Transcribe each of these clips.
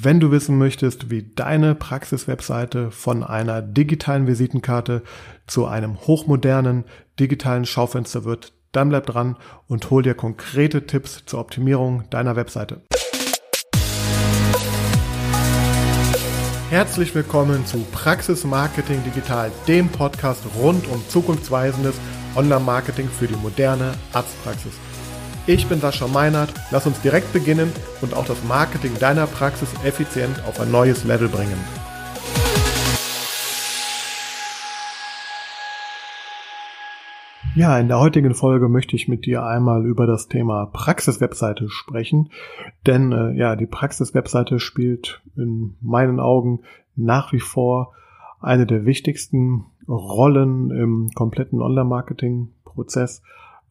Wenn du wissen möchtest, wie deine Praxis-Webseite von einer digitalen Visitenkarte zu einem hochmodernen digitalen Schaufenster wird, dann bleib dran und hol dir konkrete Tipps zur Optimierung deiner Webseite. Herzlich willkommen zu Praxis Marketing Digital, dem Podcast rund um zukunftsweisendes Online-Marketing für die moderne Arztpraxis. Ich bin Sascha Meinert. Lass uns direkt beginnen und auch das Marketing deiner Praxis effizient auf ein neues Level bringen. Ja, in der heutigen Folge möchte ich mit dir einmal über das Thema Praxis-Webseite sprechen, denn äh, ja, die Praxis-Webseite spielt in meinen Augen nach wie vor eine der wichtigsten Rollen im kompletten Online-Marketing-Prozess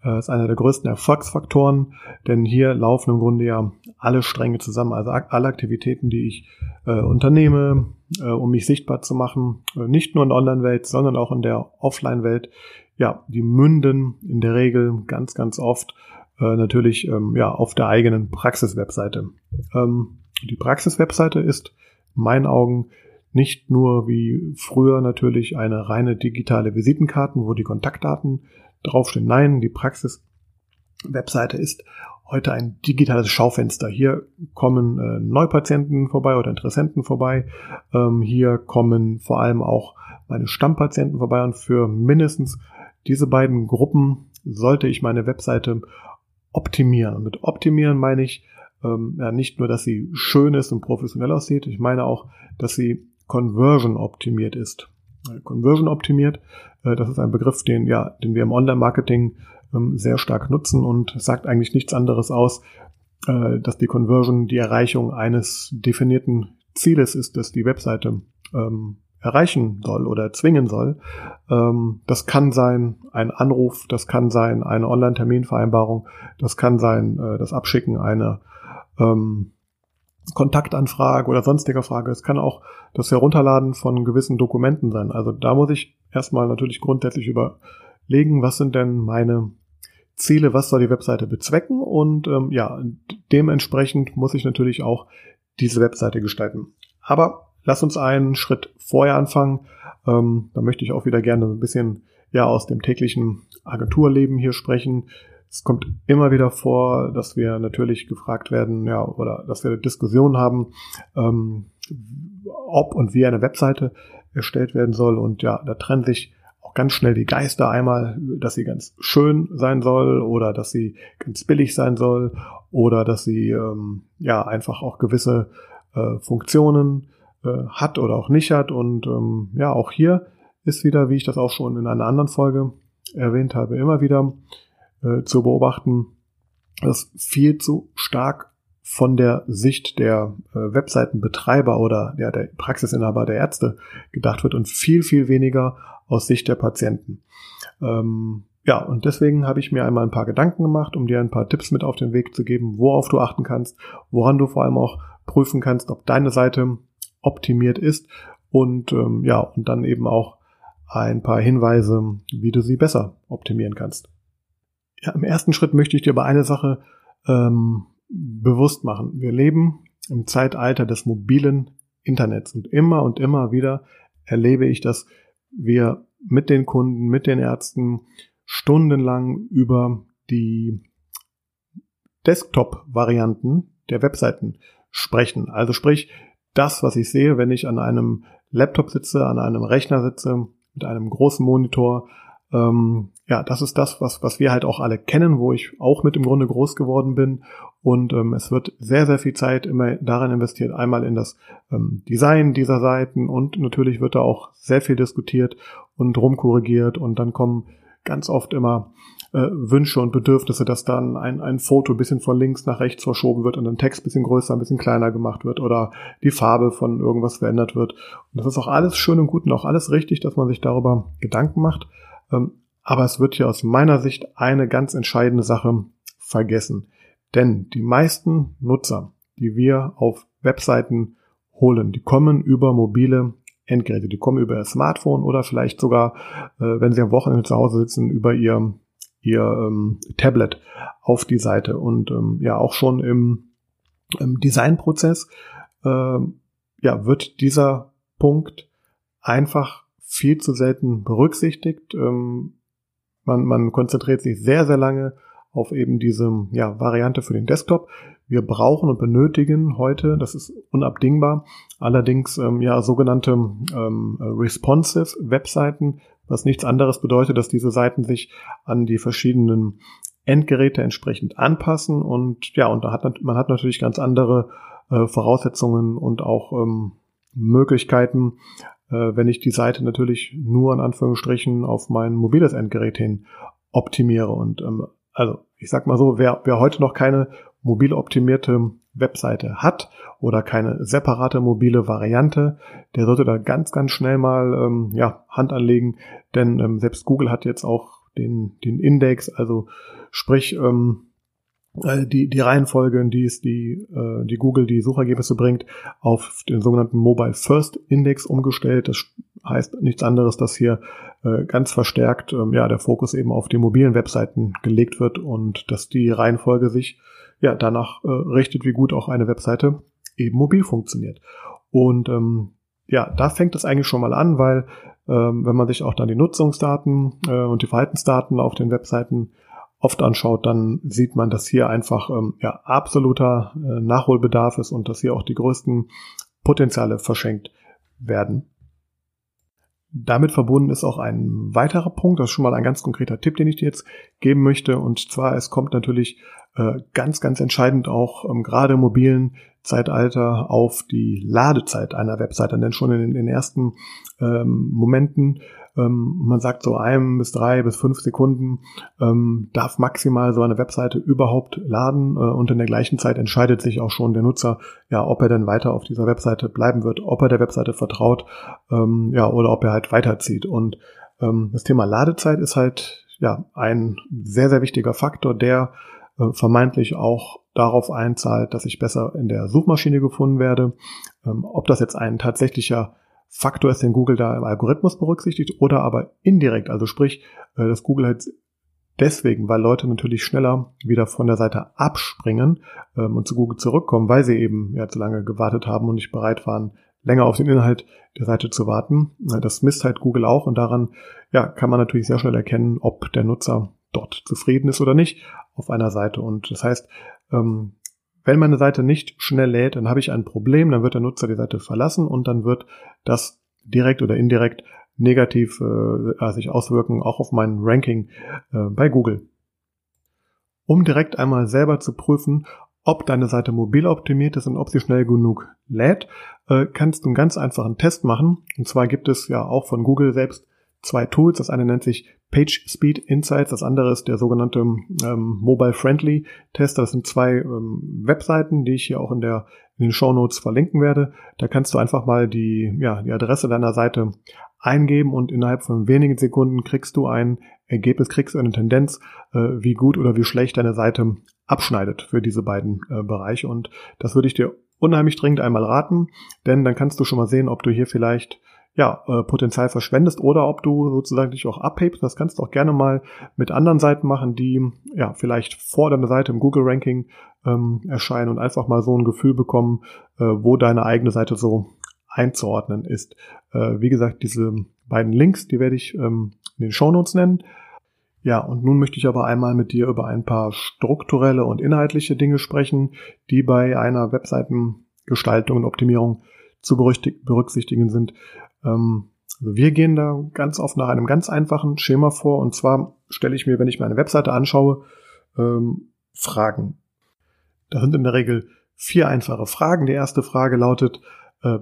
äh, ist einer der größten Erfolgsfaktoren, denn hier laufen im Grunde ja alle Stränge zusammen, also alle Aktivitäten, die ich äh, unternehme, äh, um mich sichtbar zu machen, äh, nicht nur in der Online-Welt, sondern auch in der Offline-Welt. Ja, die münden in der Regel ganz, ganz oft äh, natürlich ähm, ja auf der eigenen Praxis-Webseite. Ähm, die Praxis-Webseite ist in meinen Augen nicht nur wie früher natürlich eine reine digitale Visitenkarten, wo die Kontaktdaten draufstehen. Nein, die Praxis-Webseite ist heute ein digitales Schaufenster. Hier kommen äh, Neupatienten vorbei oder Interessenten vorbei. Ähm, hier kommen vor allem auch meine Stammpatienten vorbei und für mindestens diese beiden Gruppen sollte ich meine Webseite optimieren. Und mit optimieren meine ich ähm, ja nicht nur, dass sie schön ist und professionell aussieht, ich meine auch, dass sie conversion optimiert ist. Conversion optimiert. Äh, das ist ein Begriff, den, ja, den wir im Online-Marketing ähm, sehr stark nutzen und sagt eigentlich nichts anderes aus, äh, dass die Conversion die Erreichung eines definierten Zieles ist, das die Webseite ähm, erreichen soll oder zwingen soll. Ähm, das kann sein ein Anruf, das kann sein eine Online-Terminvereinbarung, das kann sein äh, das Abschicken einer Kontaktanfrage oder sonstiger Frage. Es kann auch das Herunterladen von gewissen Dokumenten sein. Also da muss ich erstmal natürlich grundsätzlich überlegen, was sind denn meine Ziele, was soll die Webseite bezwecken und ähm, ja, dementsprechend muss ich natürlich auch diese Webseite gestalten. Aber lass uns einen Schritt vorher anfangen. Ähm, da möchte ich auch wieder gerne ein bisschen ja aus dem täglichen Agenturleben hier sprechen. Es kommt immer wieder vor, dass wir natürlich gefragt werden, ja, oder dass wir Diskussionen haben, ähm, ob und wie eine Webseite erstellt werden soll. Und ja, da trennen sich auch ganz schnell die Geister einmal, dass sie ganz schön sein soll oder dass sie ganz billig sein soll oder dass sie ähm, ja einfach auch gewisse äh, Funktionen äh, hat oder auch nicht hat. Und ähm, ja, auch hier ist wieder, wie ich das auch schon in einer anderen Folge erwähnt habe, immer wieder äh, zu beobachten, dass viel zu stark von der Sicht der äh, Webseitenbetreiber oder ja, der Praxisinhaber der Ärzte gedacht wird und viel, viel weniger aus Sicht der Patienten. Ähm, ja, und deswegen habe ich mir einmal ein paar Gedanken gemacht, um dir ein paar Tipps mit auf den Weg zu geben, worauf du achten kannst, woran du vor allem auch prüfen kannst, ob deine Seite optimiert ist und ähm, ja, und dann eben auch ein paar Hinweise, wie du sie besser optimieren kannst. Ja, im ersten Schritt möchte ich dir aber eine Sache ähm, bewusst machen. Wir leben im Zeitalter des mobilen Internets und immer und immer wieder erlebe ich, dass wir mit den Kunden, mit den Ärzten stundenlang über die Desktop-Varianten der Webseiten sprechen. Also sprich, das, was ich sehe, wenn ich an einem Laptop sitze, an einem Rechner sitze, mit einem großen Monitor, ähm, ja, das ist das, was, was wir halt auch alle kennen, wo ich auch mit im Grunde groß geworden bin. Und ähm, es wird sehr, sehr viel Zeit immer daran investiert, einmal in das ähm, Design dieser Seiten und natürlich wird da auch sehr viel diskutiert und rumkorrigiert und dann kommen ganz oft immer äh, Wünsche und Bedürfnisse, dass dann ein, ein Foto ein bisschen von links nach rechts verschoben wird und ein Text ein bisschen größer, ein bisschen kleiner gemacht wird oder die Farbe von irgendwas verändert wird. Und das ist auch alles schön und gut und auch alles richtig, dass man sich darüber Gedanken macht. Ähm, aber es wird hier aus meiner Sicht eine ganz entscheidende Sache vergessen. Denn die meisten Nutzer, die wir auf Webseiten holen, die kommen über mobile Endgeräte. Die kommen über ihr Smartphone oder vielleicht sogar, äh, wenn sie am Wochenende zu Hause sitzen, über ihr, ihr ähm, Tablet auf die Seite. Und ähm, ja, auch schon im, im Designprozess äh, ja, wird dieser Punkt einfach viel zu selten berücksichtigt. Ähm, man, man konzentriert sich sehr, sehr lange auf eben diese ja, Variante für den Desktop. Wir brauchen und benötigen heute, das ist unabdingbar, allerdings ähm, ja sogenannte ähm, responsive Webseiten, was nichts anderes bedeutet, dass diese Seiten sich an die verschiedenen Endgeräte entsprechend anpassen und ja, und hat man hat natürlich ganz andere äh, Voraussetzungen und auch ähm, Möglichkeiten, wenn ich die Seite natürlich nur in Anführungsstrichen auf mein mobiles Endgerät hin optimiere. Und ähm, also ich sag mal so, wer, wer heute noch keine mobil optimierte Webseite hat oder keine separate mobile Variante, der sollte da ganz, ganz schnell mal ähm, ja, Hand anlegen, denn ähm, selbst Google hat jetzt auch den, den Index, also sprich ähm, äh, die, die Reihenfolge, in die es die, äh, die Google die Suchergebnisse bringt, auf den sogenannten Mobile First Index umgestellt. Das heißt nichts anderes, dass hier äh, ganz verstärkt ähm, ja der Fokus eben auf die mobilen Webseiten gelegt wird und dass die Reihenfolge sich ja danach äh, richtet, wie gut auch eine Webseite eben mobil funktioniert. Und ähm, ja, da fängt es eigentlich schon mal an, weil ähm, wenn man sich auch dann die Nutzungsdaten äh, und die Verhaltensdaten auf den Webseiten oft anschaut, dann sieht man, dass hier einfach ähm, ja, absoluter äh, Nachholbedarf ist und dass hier auch die größten Potenziale verschenkt werden. Damit verbunden ist auch ein weiterer Punkt, das ist schon mal ein ganz konkreter Tipp, den ich dir jetzt geben möchte. Und zwar, es kommt natürlich äh, ganz, ganz entscheidend auch ähm, gerade im mobilen Zeitalter auf die Ladezeit einer Webseite. Denn schon in den ersten ähm, Momenten ähm, man sagt so ein bis drei bis fünf Sekunden ähm, darf maximal so eine Webseite überhaupt laden äh, und in der gleichen Zeit entscheidet sich auch schon der Nutzer, ja, ob er denn weiter auf dieser Webseite bleiben wird, ob er der Webseite vertraut, ähm, ja, oder ob er halt weiterzieht. Und ähm, das Thema Ladezeit ist halt ja ein sehr, sehr wichtiger Faktor, der äh, vermeintlich auch darauf einzahlt, dass ich besser in der Suchmaschine gefunden werde. Ähm, ob das jetzt ein tatsächlicher Faktor ist, den Google da im Algorithmus berücksichtigt oder aber indirekt, also sprich, äh, dass Google halt deswegen, weil Leute natürlich schneller wieder von der Seite abspringen ähm, und zu Google zurückkommen, weil sie eben ja zu lange gewartet haben und nicht bereit waren, länger auf den Inhalt der Seite zu warten. Das misst halt Google auch und daran ja, kann man natürlich sehr schnell erkennen, ob der Nutzer dort zufrieden ist oder nicht auf einer Seite. Und das heißt, ähm, wenn meine Seite nicht schnell lädt, dann habe ich ein Problem, dann wird der Nutzer die Seite verlassen und dann wird das direkt oder indirekt negativ äh, sich auswirken, auch auf mein Ranking äh, bei Google. Um direkt einmal selber zu prüfen, ob deine Seite mobil optimiert ist und ob sie schnell genug lädt, äh, kannst du einen ganz einfachen Test machen. Und zwar gibt es ja auch von Google selbst zwei Tools. Das eine nennt sich Page Speed Insights, das andere ist der sogenannte ähm, Mobile Friendly Tester. Das sind zwei ähm, Webseiten, die ich hier auch in, der, in den Show Notes verlinken werde. Da kannst du einfach mal die, ja, die Adresse deiner Seite eingeben und innerhalb von wenigen Sekunden kriegst du ein Ergebnis, kriegst du eine Tendenz, äh, wie gut oder wie schlecht deine Seite abschneidet für diese beiden äh, Bereiche. Und das würde ich dir unheimlich dringend einmal raten, denn dann kannst du schon mal sehen, ob du hier vielleicht ja, äh, Potenzial verschwendest oder ob du sozusagen dich auch abhebst. Das kannst du auch gerne mal mit anderen Seiten machen, die ja vielleicht vor deiner Seite im Google-Ranking ähm, erscheinen und einfach mal so ein Gefühl bekommen, äh, wo deine eigene Seite so einzuordnen ist. Äh, wie gesagt, diese beiden Links, die werde ich ähm, in den Shownotes nennen. Ja, und nun möchte ich aber einmal mit dir über ein paar strukturelle und inhaltliche Dinge sprechen, die bei einer Webseitengestaltung und Optimierung zu berücksichtigen sind. Ähm, also wir gehen da ganz oft nach einem ganz einfachen Schema vor und zwar stelle ich mir, wenn ich meine Webseite anschaue, ähm, Fragen. Da sind in der Regel vier einfache Fragen. Die erste Frage lautet, äh,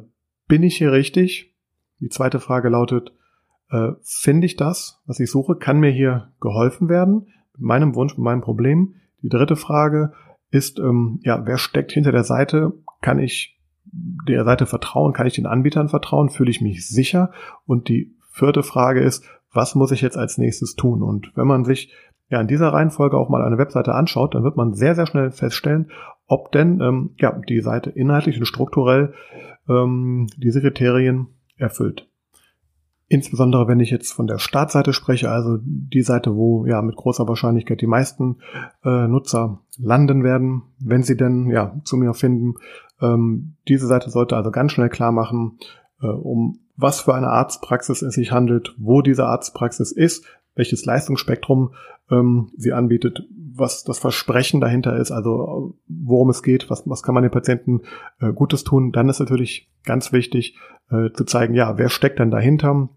bin ich hier richtig? Die zweite Frage lautet, äh, finde ich das, was ich suche? Kann mir hier geholfen werden? Mit meinem Wunsch, mit meinem Problem? Die dritte Frage ist, ähm, ja, wer steckt hinter der Seite? Kann ich der Seite vertrauen? Kann ich den Anbietern vertrauen? Fühle ich mich sicher? Und die vierte Frage ist, was muss ich jetzt als nächstes tun? Und wenn man sich ja in dieser Reihenfolge auch mal eine Webseite anschaut, dann wird man sehr, sehr schnell feststellen, ob denn ähm, ja, die Seite inhaltlich und strukturell ähm, diese Kriterien erfüllt. Insbesondere wenn ich jetzt von der Startseite spreche, also die Seite, wo ja mit großer Wahrscheinlichkeit die meisten äh, Nutzer landen werden, wenn sie denn ja zu mir finden. Ähm, diese Seite sollte also ganz schnell klar machen, äh, um was für eine Arztpraxis es sich handelt, wo diese Arztpraxis ist, welches Leistungsspektrum ähm, sie anbietet, was das Versprechen dahinter ist, also worum es geht, was, was kann man den Patienten äh, Gutes tun. Dann ist natürlich ganz wichtig äh, zu zeigen, ja, wer steckt denn dahinter?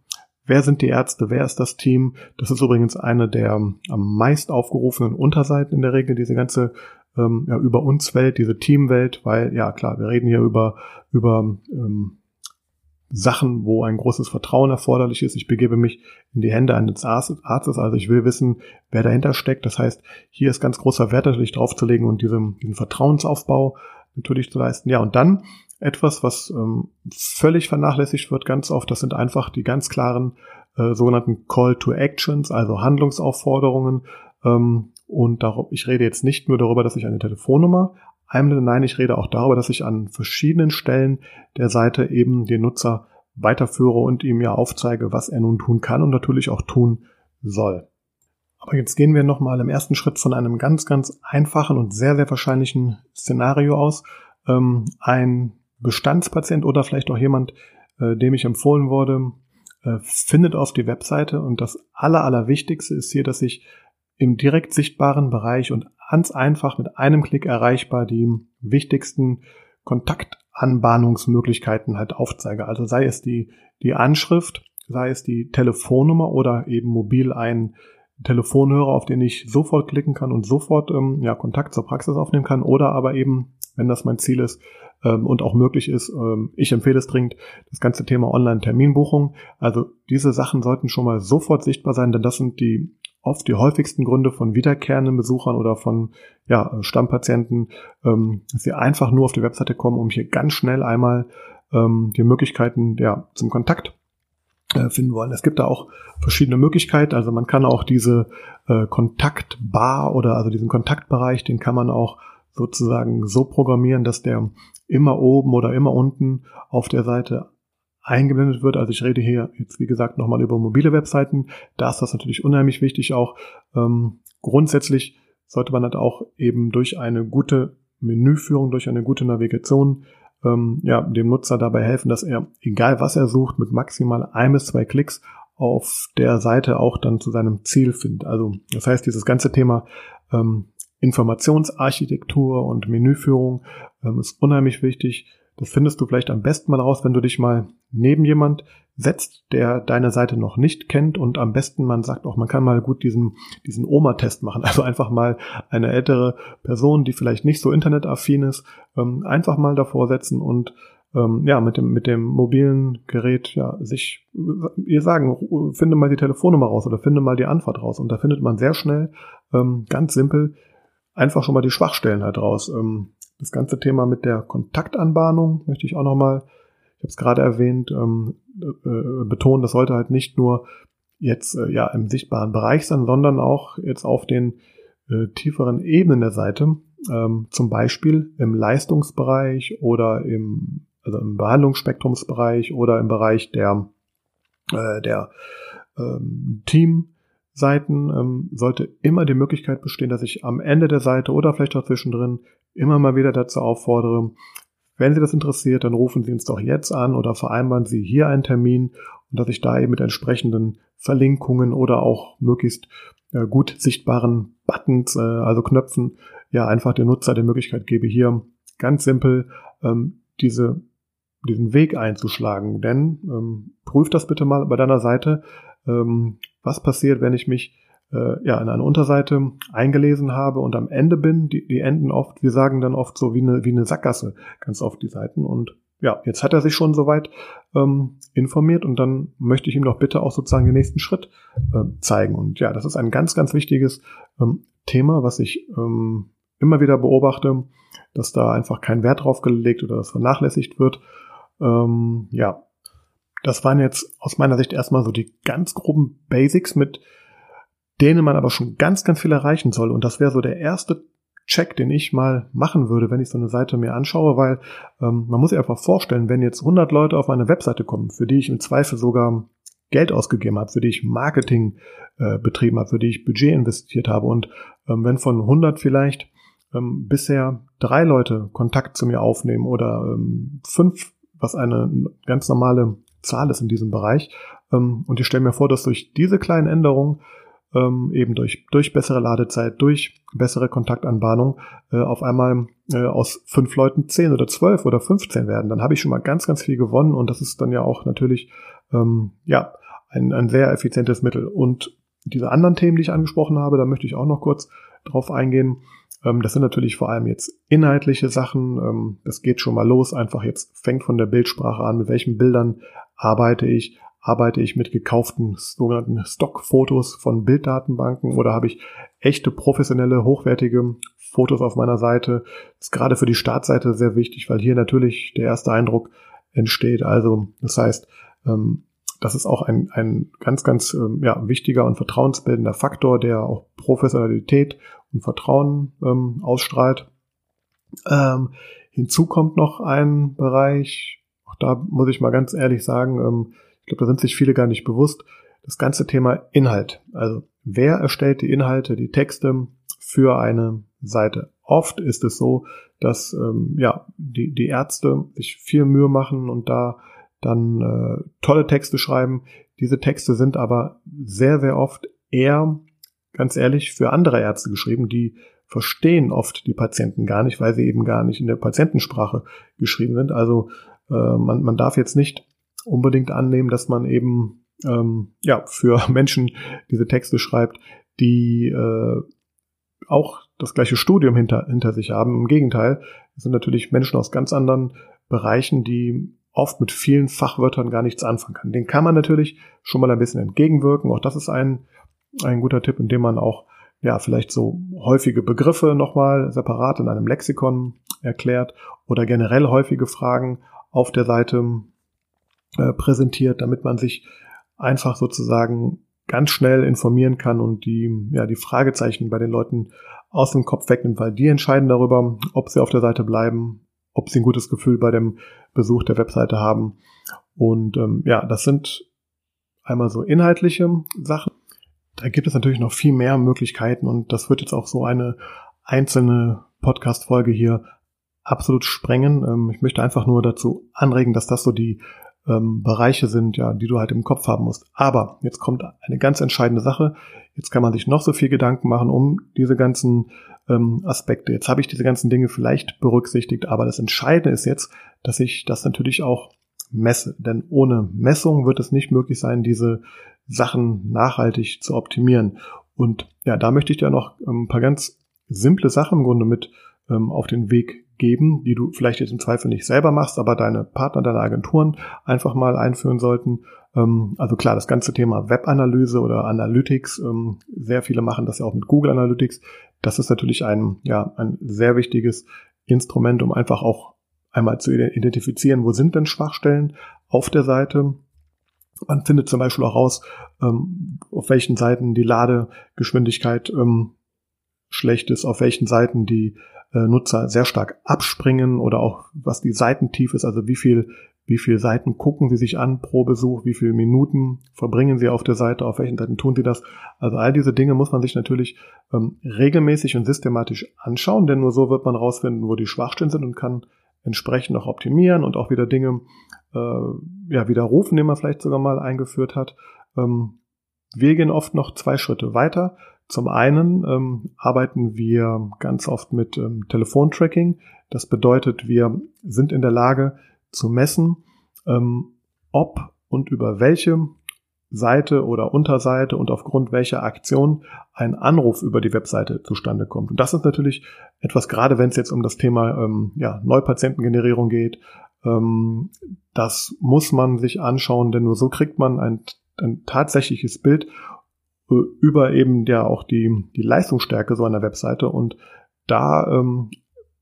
Wer sind die Ärzte? Wer ist das Team? Das ist übrigens eine der am meist aufgerufenen Unterseiten in der Regel, diese ganze ähm, ja, über uns Welt, diese Teamwelt, weil ja klar, wir reden hier über über ähm, Sachen, wo ein großes Vertrauen erforderlich ist. Ich begebe mich in die Hände eines Arztes, also ich will wissen, wer dahinter steckt. Das heißt, hier ist ganz großer Wert natürlich draufzulegen und diesen, diesen Vertrauensaufbau natürlich zu leisten. Ja, und dann etwas, was ähm, völlig vernachlässigt wird ganz oft, das sind einfach die ganz klaren äh, sogenannten Call to Actions, also Handlungsaufforderungen. Ähm, und darum, ich rede jetzt nicht nur darüber, dass ich eine Telefonnummer einblende, nein, ich rede auch darüber, dass ich an verschiedenen Stellen der Seite eben den Nutzer weiterführe und ihm ja aufzeige, was er nun tun kann und natürlich auch tun soll. Aber jetzt gehen wir nochmal im ersten Schritt von einem ganz, ganz einfachen und sehr, sehr wahrscheinlichen Szenario aus. Ähm, ein Bestandspatient oder vielleicht auch jemand, äh, dem ich empfohlen wurde, äh, findet auf die Webseite und das Aller, Allerwichtigste ist hier, dass ich im direkt sichtbaren Bereich und ganz einfach mit einem Klick erreichbar die wichtigsten Kontaktanbahnungsmöglichkeiten halt aufzeige. Also sei es die, die Anschrift, sei es die Telefonnummer oder eben mobil ein Telefonhörer, auf den ich sofort klicken kann und sofort ähm, ja, Kontakt zur Praxis aufnehmen kann oder aber eben, wenn das mein Ziel ist, ähm, und auch möglich ist. Ähm, ich empfehle es dringend, das ganze Thema Online-Terminbuchung. Also diese Sachen sollten schon mal sofort sichtbar sein, denn das sind die oft die häufigsten Gründe von wiederkehrenden Besuchern oder von ja, Stammpatienten, ähm, dass sie einfach nur auf die Webseite kommen, um hier ganz schnell einmal ähm, die Möglichkeiten ja, zum Kontakt äh, finden wollen. Es gibt da auch verschiedene Möglichkeiten. Also man kann auch diese äh, Kontaktbar oder also diesen Kontaktbereich, den kann man auch sozusagen so programmieren, dass der immer oben oder immer unten auf der Seite eingeblendet wird. Also ich rede hier jetzt, wie gesagt, nochmal über mobile Webseiten. Da ist das natürlich unheimlich wichtig auch. Ähm, grundsätzlich sollte man halt auch eben durch eine gute Menüführung, durch eine gute Navigation ähm, ja, dem Nutzer dabei helfen, dass er, egal was er sucht, mit maximal ein bis zwei Klicks auf der Seite auch dann zu seinem Ziel findet. Also das heißt, dieses ganze Thema ähm, Informationsarchitektur und Menüführung ähm, ist unheimlich wichtig. Das findest du vielleicht am besten mal raus, wenn du dich mal neben jemand setzt, der deine Seite noch nicht kennt und am besten man sagt auch, man kann mal gut diesen, diesen Oma-Test machen. Also einfach mal eine ältere Person, die vielleicht nicht so internetaffin ist, ähm, einfach mal davor setzen und ähm, ja, mit dem, mit dem mobilen Gerät, ja, sich, ihr sagen, finde mal die Telefonnummer raus oder finde mal die Antwort raus. Und da findet man sehr schnell, ähm, ganz simpel, einfach schon mal die Schwachstellen halt raus. Ähm, das ganze Thema mit der Kontaktanbahnung möchte ich auch nochmal, ich habe es gerade erwähnt, ähm, äh, betonen, das sollte halt nicht nur jetzt äh, ja im sichtbaren Bereich sein, sondern auch jetzt auf den äh, tieferen Ebenen der Seite, ähm, zum Beispiel im Leistungsbereich oder im, also im Behandlungsspektrumsbereich oder im Bereich der, äh, der ähm, Team Seiten ähm, sollte immer die Möglichkeit bestehen, dass ich am Ende der Seite oder vielleicht auch zwischendrin immer mal wieder dazu auffordere, wenn Sie das interessiert, dann rufen Sie uns doch jetzt an oder vereinbaren Sie hier einen Termin und dass ich da eben mit entsprechenden Verlinkungen oder auch möglichst äh, gut sichtbaren Buttons, äh, also Knöpfen, ja einfach dem Nutzer die Möglichkeit gebe, hier ganz simpel ähm, diese, diesen Weg einzuschlagen. Denn ähm, prüf das bitte mal bei deiner Seite, ähm, was passiert, wenn ich mich äh, ja in eine Unterseite eingelesen habe und am Ende bin. Die, die enden oft, wir sagen dann oft so wie eine, wie eine Sackgasse, ganz oft die Seiten. Und ja, jetzt hat er sich schon soweit ähm, informiert und dann möchte ich ihm doch bitte auch sozusagen den nächsten Schritt äh, zeigen. Und ja, das ist ein ganz, ganz wichtiges ähm, Thema, was ich ähm, immer wieder beobachte, dass da einfach kein Wert drauf gelegt oder das vernachlässigt wird. Ähm, ja, das waren jetzt aus meiner Sicht erstmal so die ganz groben Basics, mit denen man aber schon ganz, ganz viel erreichen soll. Und das wäre so der erste Check, den ich mal machen würde, wenn ich so eine Seite mir anschaue, weil ähm, man muss sich einfach vorstellen, wenn jetzt 100 Leute auf eine Webseite kommen, für die ich im Zweifel sogar Geld ausgegeben habe, für die ich Marketing äh, betrieben habe, für die ich Budget investiert habe. Und ähm, wenn von 100 vielleicht ähm, bisher drei Leute Kontakt zu mir aufnehmen oder ähm, fünf, was eine ganz normale Zahl ist in diesem Bereich, ähm, und ich stelle mir vor, dass durch diese kleinen Änderungen ähm, eben durch, durch bessere Ladezeit, durch bessere Kontaktanbahnung äh, auf einmal äh, aus fünf Leuten zehn oder zwölf oder 15 werden, dann habe ich schon mal ganz, ganz viel gewonnen und das ist dann ja auch natürlich ähm, ja ein, ein sehr effizientes Mittel. Und diese anderen Themen, die ich angesprochen habe, da möchte ich auch noch kurz drauf eingehen. Ähm, das sind natürlich vor allem jetzt inhaltliche Sachen. Ähm, das geht schon mal los. Einfach jetzt fängt von der Bildsprache an. Mit welchen Bildern arbeite ich? Arbeite ich mit gekauften sogenannten Stockfotos von Bilddatenbanken oder habe ich echte professionelle, hochwertige Fotos auf meiner Seite? Das ist gerade für die Startseite sehr wichtig, weil hier natürlich der erste Eindruck entsteht. Also das heißt, ähm, das ist auch ein, ein ganz, ganz ähm, ja, wichtiger und vertrauensbildender Faktor, der auch Professionalität und Vertrauen ähm, ausstrahlt. Ähm, hinzu kommt noch ein Bereich, auch da muss ich mal ganz ehrlich sagen, ähm, ich glaube, da sind sich viele gar nicht bewusst, das ganze Thema Inhalt. Also wer erstellt die Inhalte, die Texte für eine Seite? Oft ist es so, dass ähm, ja die, die Ärzte sich viel Mühe machen und da dann äh, tolle Texte schreiben. Diese Texte sind aber sehr, sehr oft eher, ganz ehrlich, für andere Ärzte geschrieben, die verstehen oft die Patienten gar nicht, weil sie eben gar nicht in der Patientensprache geschrieben sind. Also äh, man, man darf jetzt nicht unbedingt annehmen, dass man eben ähm, ja für Menschen diese Texte schreibt, die äh, auch das gleiche Studium hinter, hinter sich haben. Im Gegenteil, es sind natürlich Menschen aus ganz anderen Bereichen, die oft mit vielen Fachwörtern gar nichts anfangen kann. Den kann man natürlich schon mal ein bisschen entgegenwirken. Auch das ist ein, ein guter Tipp, indem man auch ja vielleicht so häufige Begriffe nochmal separat in einem Lexikon erklärt oder generell häufige Fragen auf der Seite äh, präsentiert, damit man sich einfach sozusagen ganz schnell informieren kann und die, ja, die Fragezeichen bei den Leuten aus dem Kopf wegnimmt, weil die entscheiden darüber, ob sie auf der Seite bleiben ob sie ein gutes Gefühl bei dem Besuch der Webseite haben. Und ähm, ja, das sind einmal so inhaltliche Sachen. Da gibt es natürlich noch viel mehr Möglichkeiten und das wird jetzt auch so eine einzelne Podcast-Folge hier absolut sprengen. Ähm, ich möchte einfach nur dazu anregen, dass das so die ähm, Bereiche sind, ja, die du halt im Kopf haben musst. Aber jetzt kommt eine ganz entscheidende Sache. Jetzt kann man sich noch so viel Gedanken machen um diese ganzen ähm, Aspekte. Jetzt habe ich diese ganzen Dinge vielleicht berücksichtigt, aber das Entscheidende ist jetzt, dass ich das natürlich auch messe. Denn ohne Messung wird es nicht möglich sein, diese Sachen nachhaltig zu optimieren. Und ja, da möchte ich dir noch ähm, ein paar ganz simple Sachen im Grunde mit ähm, auf den Weg geben, die du vielleicht jetzt im Zweifel nicht selber machst, aber deine Partner, deine Agenturen einfach mal einführen sollten. Ähm, also klar, das ganze Thema Webanalyse oder Analytics, ähm, sehr viele machen das ja auch mit Google Analytics. Das ist natürlich ein, ja, ein sehr wichtiges Instrument, um einfach auch einmal zu identifizieren, wo sind denn Schwachstellen auf der Seite. Man findet zum Beispiel auch raus, ähm, auf welchen Seiten die Ladegeschwindigkeit schlecht ist, auf welchen Seiten die äh, Nutzer sehr stark abspringen oder auch was die Seitentief ist, also wie viel wie viele Seiten gucken Sie sich an pro Besuch, wie viele Minuten verbringen Sie auf der Seite, auf welchen Seiten tun Sie das. Also all diese Dinge muss man sich natürlich ähm, regelmäßig und systematisch anschauen, denn nur so wird man rausfinden, wo die Schwachstellen sind und kann entsprechend auch optimieren und auch wieder Dinge äh, ja, widerrufen, die man vielleicht sogar mal eingeführt hat. Ähm, wir gehen oft noch zwei Schritte weiter. Zum einen ähm, arbeiten wir ganz oft mit ähm, Telefontracking. Das bedeutet, wir sind in der Lage, zu messen, ähm, ob und über welche Seite oder Unterseite und aufgrund welcher Aktion ein Anruf über die Webseite zustande kommt. Und das ist natürlich etwas, gerade wenn es jetzt um das Thema ähm, ja, Neupatientengenerierung geht, ähm, das muss man sich anschauen, denn nur so kriegt man ein, ein tatsächliches Bild über eben ja auch die, die Leistungsstärke so einer Webseite und da ähm,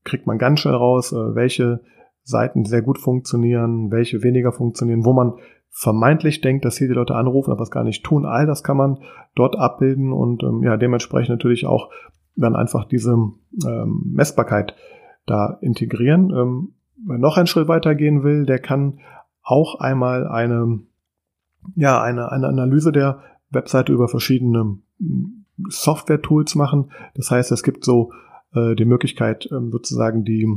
kriegt man ganz schnell raus, äh, welche Seiten sehr gut funktionieren, welche weniger funktionieren, wo man vermeintlich denkt, dass hier die Leute anrufen, aber es gar nicht tun. All das kann man dort abbilden und ähm, ja, dementsprechend natürlich auch dann einfach diese ähm, Messbarkeit da integrieren. Ähm, wer noch einen Schritt weiter gehen will, der kann auch einmal eine ja eine, eine Analyse der Webseite über verschiedene hm, Software-Tools machen. Das heißt, es gibt so äh, die Möglichkeit, ähm, sozusagen die,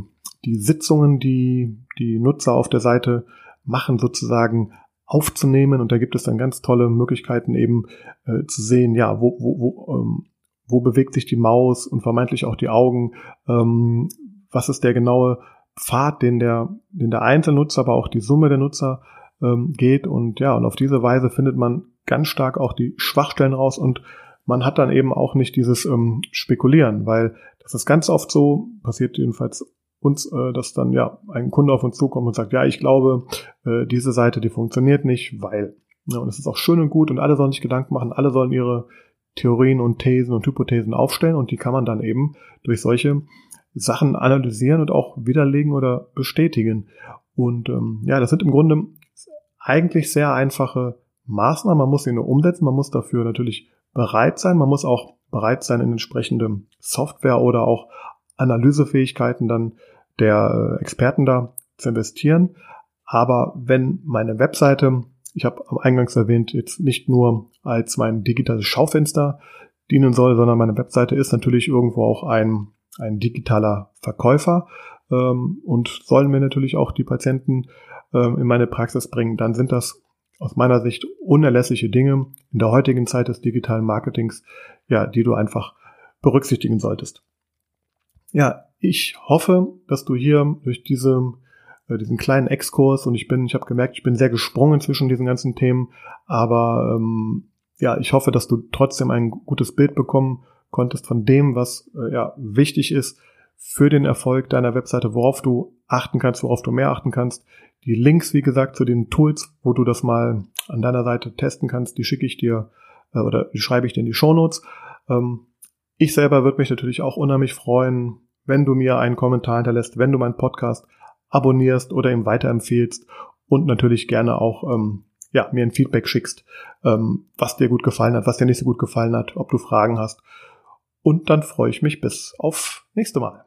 die Sitzungen, die die Nutzer auf der Seite machen, sozusagen aufzunehmen. Und da gibt es dann ganz tolle Möglichkeiten eben äh, zu sehen, ja, wo, wo, wo, ähm, wo bewegt sich die Maus und vermeintlich auch die Augen, ähm, was ist der genaue Pfad, den der, den der Einzelnutzer, aber auch die Summe der Nutzer ähm, geht. Und ja, und auf diese Weise findet man ganz stark auch die Schwachstellen raus und man hat dann eben auch nicht dieses ähm, Spekulieren, weil das ist ganz oft so, passiert jedenfalls uns, äh, dass dann ja ein Kunde auf uns zukommt und sagt, ja, ich glaube, äh, diese Seite, die funktioniert nicht, weil. Ja, und es ist auch schön und gut und alle sollen sich Gedanken machen, alle sollen ihre Theorien und Thesen und Hypothesen aufstellen und die kann man dann eben durch solche Sachen analysieren und auch widerlegen oder bestätigen. Und ähm, ja, das sind im Grunde eigentlich sehr einfache Maßnahmen. Man muss sie nur umsetzen, man muss dafür natürlich bereit sein, man muss auch bereit sein, in entsprechende Software oder auch Analysefähigkeiten dann der äh, Experten da zu investieren. Aber wenn meine Webseite, ich habe am Eingangs erwähnt, jetzt nicht nur als mein digitales Schaufenster dienen soll, sondern meine Webseite ist natürlich irgendwo auch ein, ein digitaler Verkäufer ähm, und sollen mir natürlich auch die Patienten ähm, in meine Praxis bringen, dann sind das aus meiner Sicht unerlässliche Dinge in der heutigen Zeit des digitalen Marketings, ja, die du einfach berücksichtigen solltest. Ja, ich hoffe, dass du hier durch diese, äh, diesen kleinen Exkurs und ich bin, ich habe gemerkt, ich bin sehr gesprungen zwischen diesen ganzen Themen, aber ähm, ja, ich hoffe, dass du trotzdem ein gutes Bild bekommen konntest von dem, was äh, ja wichtig ist für den Erfolg deiner Webseite, worauf du achten kannst, worauf du mehr achten kannst. Die Links, wie gesagt, zu den Tools, wo du das mal an deiner Seite testen kannst, die schicke ich dir äh, oder die schreibe ich dir in die Shownotes. Ähm, ich selber würde mich natürlich auch unheimlich freuen, wenn du mir einen Kommentar hinterlässt, wenn du meinen Podcast abonnierst oder ihm weiterempfehlst und natürlich gerne auch ähm, ja, mir ein Feedback schickst, ähm, was dir gut gefallen hat, was dir nicht so gut gefallen hat, ob du Fragen hast. Und dann freue ich mich bis auf nächste Mal.